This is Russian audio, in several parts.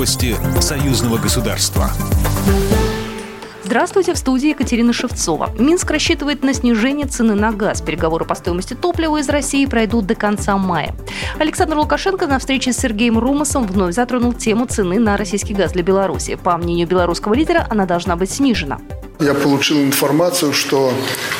Новости союзного государства. Здравствуйте, в студии Екатерина Шевцова. Минск рассчитывает на снижение цены на газ. Переговоры по стоимости топлива из России пройдут до конца мая. Александр Лукашенко на встрече с Сергеем Румасом вновь затронул тему цены на российский газ для Беларуси. По мнению белорусского лидера, она должна быть снижена. Я получил информацию, что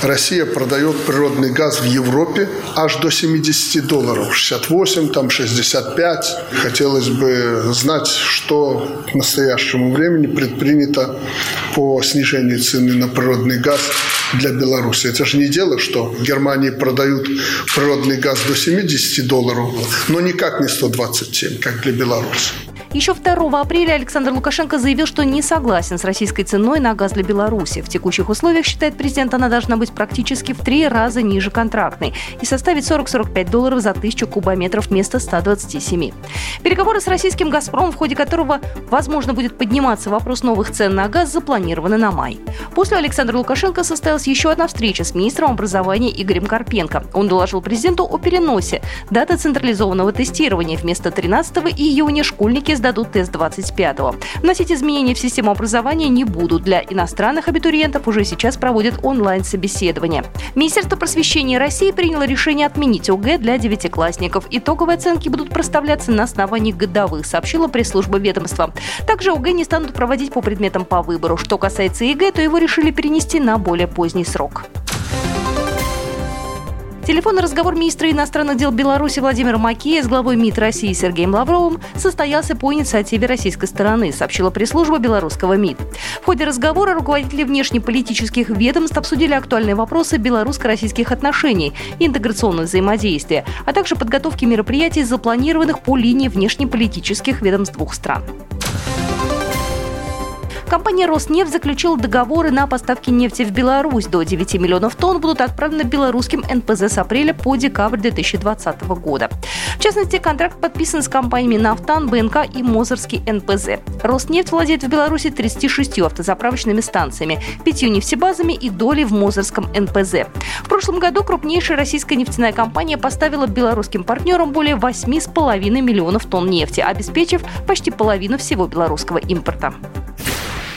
Россия продает природный газ в Европе аж до 70 долларов, 68, там 65. Хотелось бы знать, что к настоящему времени предпринято по снижению цены на природный газ для Беларуси. Это же не дело, что Германии продают природный газ до 70 долларов, но никак не 127, как для Беларуси. Еще 2 апреля Александр Лукашенко заявил, что не согласен с российской ценой на газ для Беларуси. В текущих условиях, считает президент, она должна быть практически в три раза ниже контрактной и составить 40-45 долларов за тысячу кубометров вместо 127. Переговоры с российским «Газпромом», в ходе которого, возможно, будет подниматься вопрос новых цен на газ, запланированы на май. После Александра Лукашенко состоялась еще одна встреча с министром образования Игорем Карпенко. Он доложил президенту о переносе даты централизованного тестирования. Вместо 13 июня школьники с сдадут тест 25-го. Вносить изменения в систему образования не будут. Для иностранных абитуриентов уже сейчас проводят онлайн-собеседование. Министерство просвещения России приняло решение отменить ОГЭ для девятиклассников. Итоговые оценки будут проставляться на основании годовых, сообщила пресс-служба ведомства. Также ОГЭ не станут проводить по предметам по выбору. Что касается ЕГЭ, то его решили перенести на более поздний срок. Телефонный разговор министра иностранных дел Беларуси Владимира Макея с главой МИД России Сергеем Лавровым состоялся по инициативе российской стороны, сообщила пресс-служба белорусского МИД. В ходе разговора руководители внешнеполитических ведомств обсудили актуальные вопросы белорусско-российских отношений и интеграционного взаимодействия, а также подготовки мероприятий, запланированных по линии внешнеполитических ведомств двух стран. Компания «Роснефть» заключила договоры на поставки нефти в Беларусь. До 9 миллионов тонн будут отправлены белорусским НПЗ с апреля по декабрь 2020 года. В частности, контракт подписан с компаниями «Нафтан», БНК и «Мозырский НПЗ». «Роснефть» владеет в Беларуси 36 автозаправочными станциями, пятью нефтебазами и долей в Мозырском НПЗ. В прошлом году крупнейшая российская нефтяная компания поставила белорусским партнерам более 8,5 миллионов тонн нефти, обеспечив почти половину всего белорусского импорта.